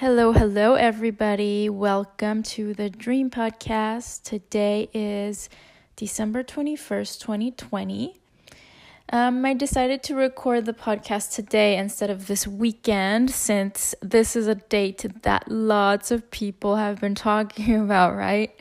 Hello, hello, everybody. Welcome to the Dream Podcast. Today is December 21st, 2020. Um, I decided to record the podcast today instead of this weekend since this is a date that lots of people have been talking about, right?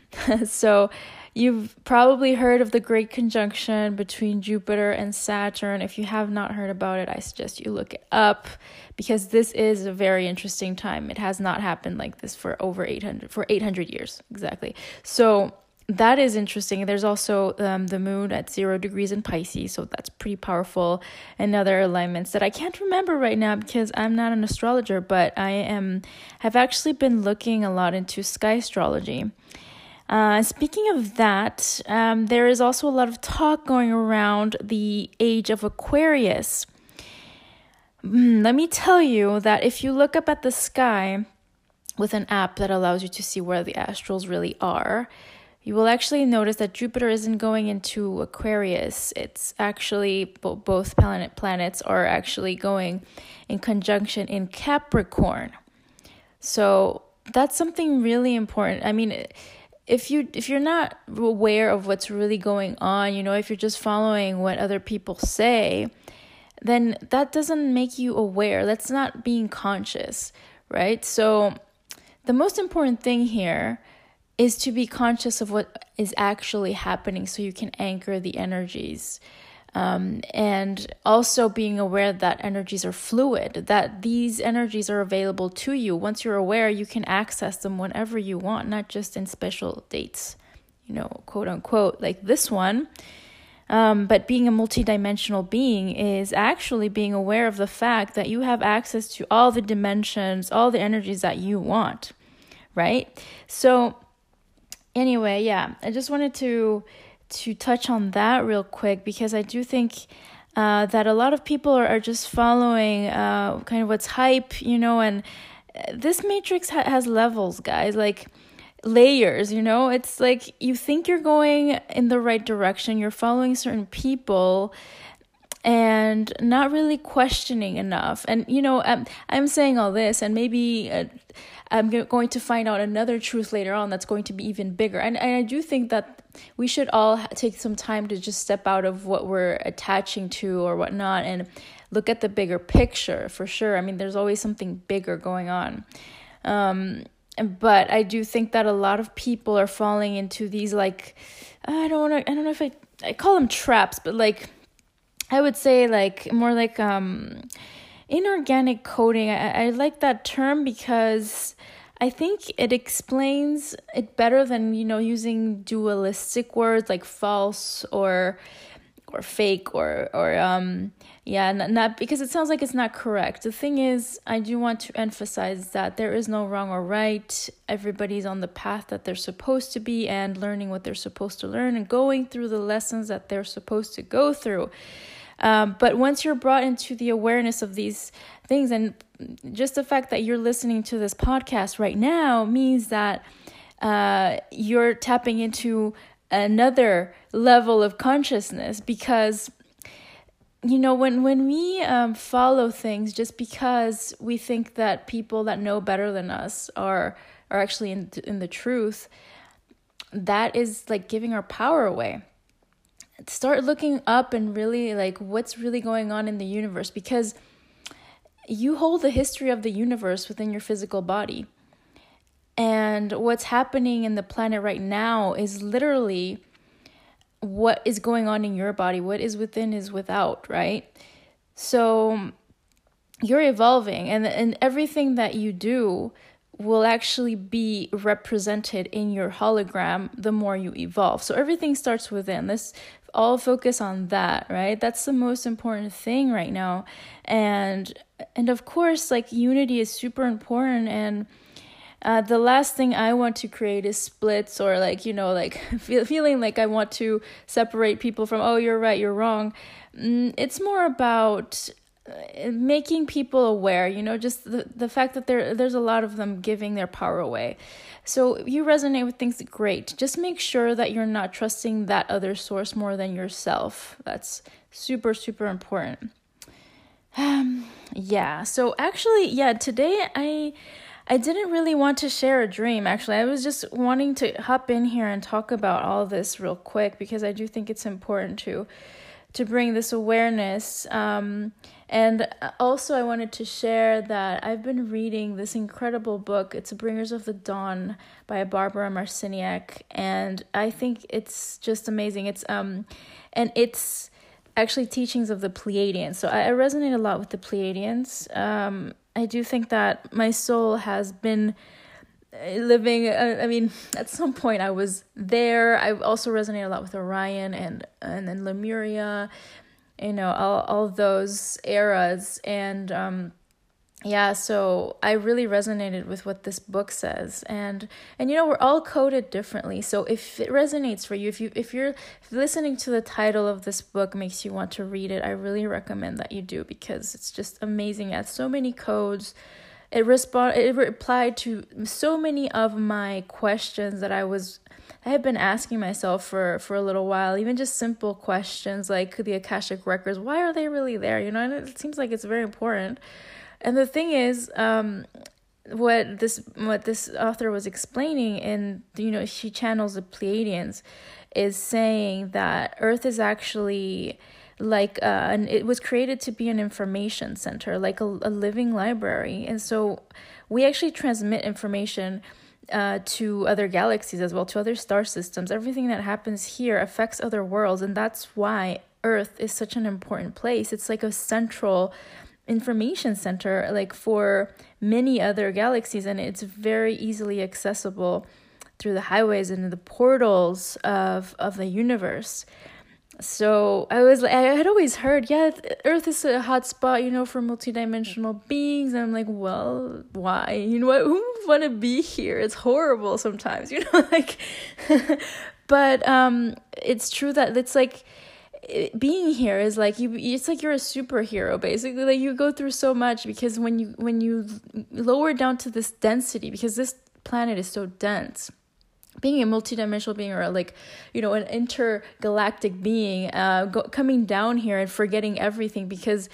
so, You've probably heard of the Great Conjunction between Jupiter and Saturn. If you have not heard about it, I suggest you look it up because this is a very interesting time. It has not happened like this for over 800 for 800 years exactly. So that is interesting. There's also um, the moon at zero degrees in Pisces, so that's pretty powerful. And other alignments that I can't remember right now because I'm not an astrologer, but I am have actually been looking a lot into sky astrology. Uh, speaking of that, um, there is also a lot of talk going around the age of Aquarius. Mm, let me tell you that if you look up at the sky with an app that allows you to see where the astrals really are, you will actually notice that Jupiter isn't going into Aquarius. It's actually both planet planets are actually going in conjunction in Capricorn. So that's something really important. I mean, if you if you're not aware of what's really going on, you know, if you're just following what other people say, then that doesn't make you aware. That's not being conscious, right? So the most important thing here is to be conscious of what is actually happening so you can anchor the energies um, and also being aware that energies are fluid, that these energies are available to you. Once you're aware, you can access them whenever you want, not just in special dates, you know, quote unquote, like this one. Um, but being a multidimensional being is actually being aware of the fact that you have access to all the dimensions, all the energies that you want, right? So, anyway, yeah, I just wanted to to touch on that real quick because I do think uh, that a lot of people are, are just following uh, kind of what's hype, you know, and uh, this matrix ha- has levels, guys, like layers, you know, it's like you think you're going in the right direction, you're following certain people and not really questioning enough. And, you know, I'm, I'm saying all this, and maybe. Uh, I'm going to find out another truth later on that's going to be even bigger. And, and I do think that we should all take some time to just step out of what we're attaching to or whatnot and look at the bigger picture for sure. I mean, there's always something bigger going on. Um, but I do think that a lot of people are falling into these like I don't want to I don't know if I I call them traps, but like I would say like more like um inorganic coding. I, I like that term because I think it explains it better than you know using dualistic words like false or or fake or or um yeah not, not because it sounds like it's not correct. The thing is i do want to emphasize that there is no wrong or right. Everybody's on the path that they're supposed to be and learning what they're supposed to learn and going through the lessons that they're supposed to go through um, but once you're brought into the awareness of these things, and just the fact that you're listening to this podcast right now means that uh, you're tapping into another level of consciousness because you know when when we um, follow things just because we think that people that know better than us are are actually in in the truth that is like giving our power away start looking up and really like what's really going on in the universe because you hold the history of the universe within your physical body. And what's happening in the planet right now is literally what is going on in your body. What is within is without, right? So you're evolving, and, and everything that you do will actually be represented in your hologram the more you evolve. So everything starts within. Let's all focus on that, right? That's the most important thing right now. And and of course, like unity is super important and uh, the last thing I want to create is splits or like you know like feel, feeling like I want to separate people from oh you're right you're wrong. Mm, it's more about making people aware you know just the, the fact that there there's a lot of them giving their power away. So you resonate with things great. Just make sure that you're not trusting that other source more than yourself. That's super super important. Um, yeah, so actually, yeah, today I I didn't really want to share a dream actually. I was just wanting to hop in here and talk about all this real quick because I do think it's important to to bring this awareness. Um, and also, I wanted to share that I've been reading this incredible book. It's Bringers of the Dawn by Barbara Marciniak, and I think it's just amazing. It's um, and it's actually teachings of the Pleiadians. So I, I resonate a lot with the Pleiadians. Um, I do think that my soul has been living uh, i mean at some point i was there. I also resonate a lot with orion and and then lemuria you know all, all those eras. And um yeah so i really resonated with what this book says. And and you know we're all coded differently. So if it resonates for you if you if you're listening to the title of this book makes you want to read it i really recommend that you do because it's just amazing. Has so many codes it respond it replied to so many of my questions that i was I have been asking myself for for a little while, even just simple questions like the Akashic records, why are they really there? You know, and it seems like it's very important. And the thing is, um, what this what this author was explaining, and you know, she channels the Pleiadians, is saying that Earth is actually like uh, and it was created to be an information center, like a, a living library, and so we actually transmit information uh, to other galaxies as well, to other star systems. Everything that happens here affects other worlds, and that's why Earth is such an important place. It's like a central information center, like for many other galaxies, and it's very easily accessible through the highways and the portals of of the universe. So I was like I had always heard, yeah, Earth is a hot spot, you know, for multidimensional beings. And I'm like, well, why? You know? Who want to be here? It's horrible sometimes, you know, like. but um, it's true that it's like being here is like you it's like you're a superhero basically like you go through so much because when you when you lower down to this density because this planet is so dense being a multidimensional being or like you know an intergalactic being uh go, coming down here and forgetting everything because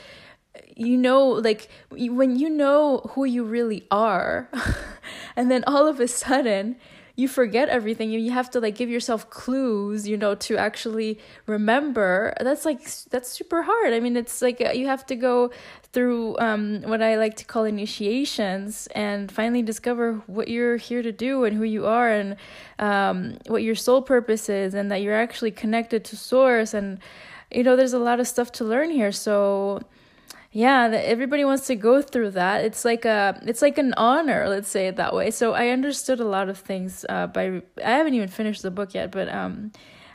you know like when you know who you really are and then all of a sudden you forget everything. You, have to like give yourself clues you know to actually remember. That's like that's super hard. I mean it's like uh, you have to go through um, what i like to call initiations and finally discover what you're here to do and who you are and um, what your soul purpose is and that you're actually connected to source. And you know there's a lot of stuff to learn here. So yeah that everybody wants to go through that it's like a it's like an honor let's say it that way so i understood a lot of things uh, by i haven't even finished the book yet but um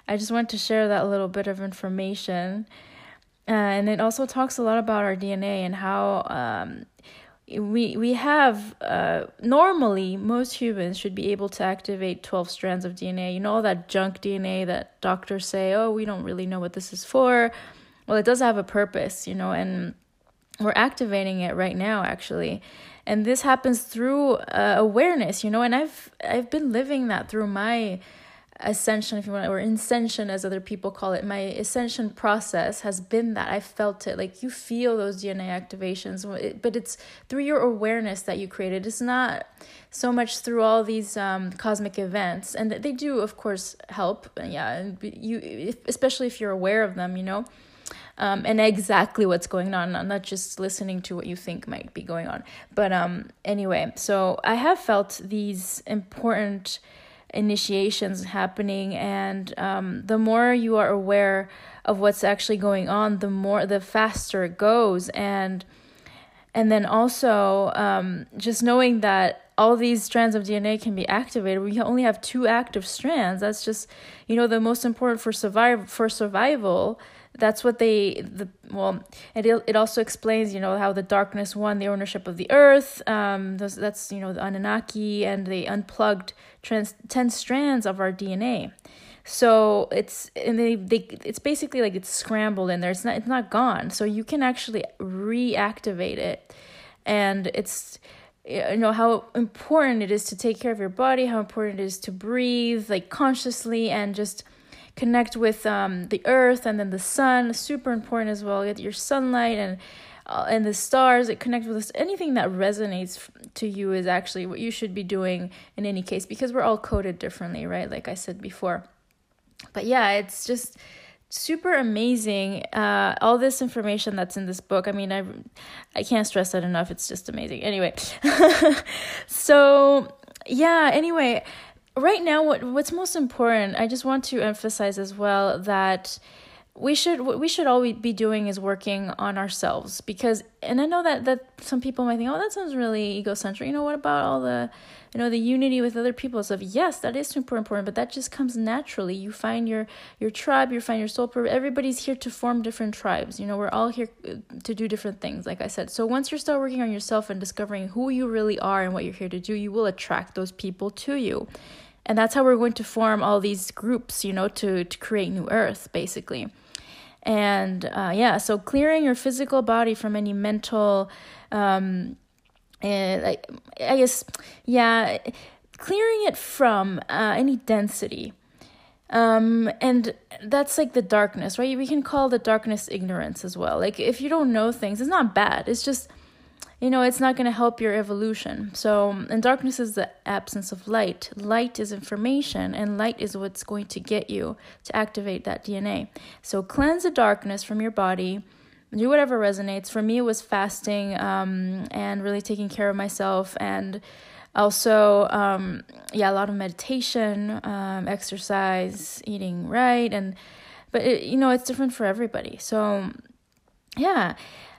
i just wanted to share that little bit of information uh, and it also talks a lot about our dna and how um we we have uh, normally most humans should be able to activate 12 strands of DNA. You know all that junk DNA that doctors say, "Oh, we don't really know what this is for." Well, it does have a purpose, you know, and we're activating it right now actually. And this happens through uh, awareness you know and i've i've been living that through my ascension if you want or ascension as other people call it. My ascension process has been that. I felt it. Like you feel those dna activations but it's through your awareness that you created it's not so much through all these um, cosmic events. And they do of course help. Yeah you especially if you're aware of them you know um, and exactly what's going on. Not just listening to what you think might be going on. But um, anyway, so I have felt these important initiations happening, and um, the more you are aware of what's actually going on, the more the faster it goes, and and then also um, just knowing that all these strands of DNA can be activated. We only have two active strands. That's just, you know, the most important for survive for survival that's what they the well it it also explains you know how the darkness won the ownership of the earth um those, that's you know the anunnaki and they unplugged trans, 10 strands of our dna so it's and they, they it's basically like it's scrambled in there. It's not it's not gone. So you can actually reactivate it. And it's you know how important it is to take care of your body how important it is to breathe like consciously and just connect with um, the earth and then the sun. Super important as well. Get your sunlight and uh, and the stars it connects with us. Anything that resonates to you is actually what you should be doing in any case because we're all coded differently right? Like i said before but yeah it's just super amazing uh, all this information that's in this book. I mean i i can't stress that enough. It's just amazing. Anyway so yeah anyway right now what what's most important i just want to emphasize as well that we should what we should all be doing is working on ourselves because and i know that that some people might think oh that sounds really egocentric. You know what about all the you know the unity with other people stuff? Yes that is super important but that just comes naturally. You find your your tribe you find your soul. Purpose everybody's here to form different tribes. You know we're all here uh, to do different things like i said. So once you start working on yourself and discovering who you really are and what you're here to do you will attract those people to you. And that's how we're going to form all these groups you know to to create new earth basically and uh, yeah so clearing your physical body from any mental um and like i guess yeah clearing it from uh, any density. Um and that's like the darkness right? We can call the darkness ignorance as well. Like if you don't know things it's not bad. It's just you know, it's not going to help your evolution. So, and darkness is the absence of light. Light is information, and light is what's going to get you to activate that DNA. So, cleanse the darkness from your body. Do whatever resonates. For me, it was fasting um, and really taking care of myself, and also, um, yeah, a lot of meditation, um, exercise, eating right, and but it, you know, it's different for everybody. So, yeah.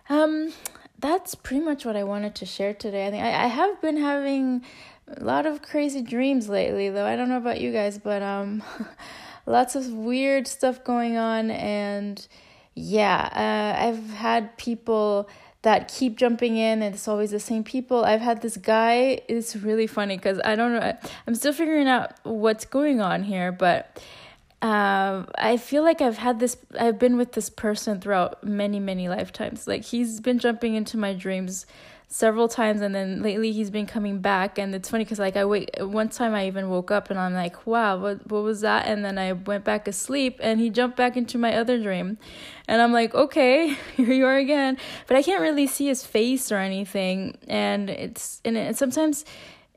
Um, that's pretty much what I wanted to share today. I think I, I have been having a lot of crazy dreams lately, though. I don't know about you guys, but um, lots of weird stuff going on, and yeah, uh, I've had people that keep jumping in and it's always the same people. I've had this guy, it's really funny because I don't know, I'm still figuring out what's going on here, but uh, I feel like I've had this, I've been with this person throughout many, many lifetimes. Like he's been jumping into my dreams several times, and then lately he's been coming back. And it's funny because like I wait, one time I even woke up and I'm like, wow, what what was that? And then I went back asleep, and he jumped back into my other dream, and I'm like, okay, here you are again. But I can't really see his face or anything, and it's and it, sometimes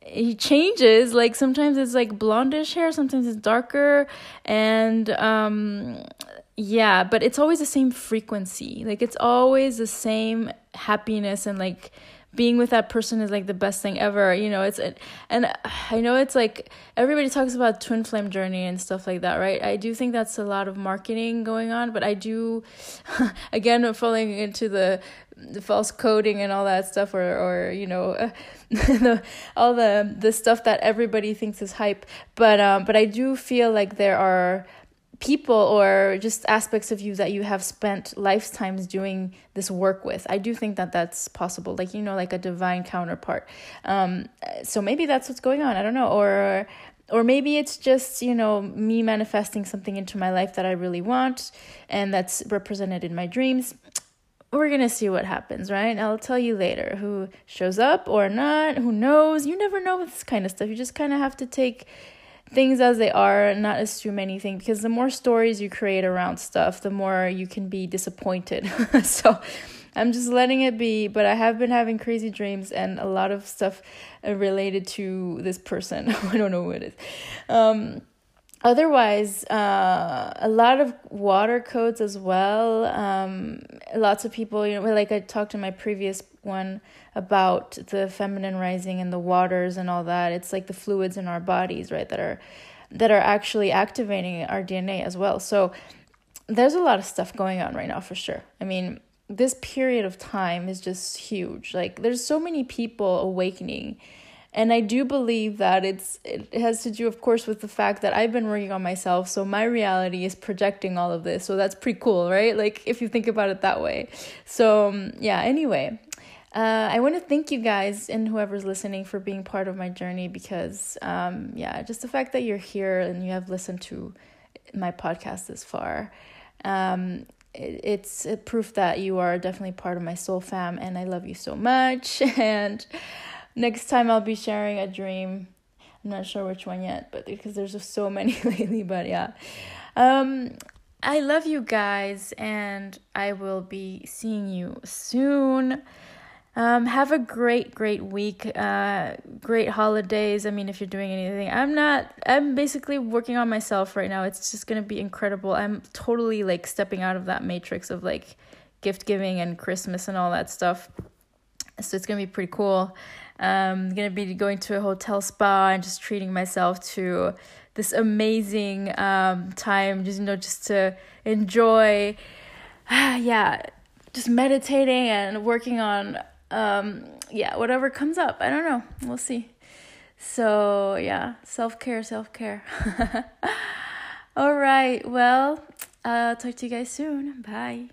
he changes like sometimes it's like blondish hair sometimes it's darker and um yeah but it's always the same frequency. Like it's always the same happiness and like being with that person is like the best thing ever you know it's and i know it's like everybody talks about twin flame journey and stuff like that right? I do think that's a lot of marketing going on but i do again falling into the the false coding and all that stuff or or you know the all the the stuff that everybody thinks is hype but um but i do feel like there are people or just aspects of you that you have spent lifetimes doing this work with. I do think that that's possible, like, you know, like a divine counterpart. Um, so maybe that's what's going on. I don't know. Or, or maybe it's just, you know, me manifesting something into my life that I really want and that's represented in my dreams. We're gonna see what happens, right? I'll tell you later who shows up or not, who knows. You never know with this kind of stuff. You just kind of have to take things as they are, and not assume anything because the more stories you create around stuff, the more you can be disappointed. so I'm just letting it be, but I have been having crazy dreams and a lot of stuff uh, related to this person. I don't know who it is. Um, otherwise, uh, a lot of water codes as well. Um, lots of people, you know, like I talked in my previous one about the feminine rising and the waters and all that. It's like the fluids in our bodies, right, that are that are actually activating our DNA as well. So there's a lot of stuff going on right now for sure. I mean, this period of time is just huge. Like there's so many people awakening. And I do believe that it's it has to do of course with the fact that I've been working on myself, so my reality is projecting all of this. So that's pretty cool, right? Like if you think about it that way. So um, yeah, anyway, uh, I want to thank you guys and whoever's listening for being part of my journey because, um, yeah, just the fact that you're here and you have listened to my podcast this far, um, it, it's a proof that you are definitely part of my soul fam and I love you so much. And next time I'll be sharing a dream. I'm not sure which one yet, but because there's just so many lately, but yeah. Um, I love you guys, and I will be seeing you soon. Um, have a great, great week. Uh, great holidays. I mean, if you're doing anything, I'm not. I'm basically working on myself right now. It's just gonna be incredible. I'm totally like stepping out of that matrix of like gift giving and Christmas and all that stuff. So it's gonna be pretty cool. I'm um, gonna be going to a hotel spa and just treating myself to this amazing um, time. Just you know, just to enjoy. yeah, just meditating and working on um, yeah, whatever comes up. I don't know. We'll see. So, yeah, self care, self care. All right. Well, I'll talk to you guys soon. Bye.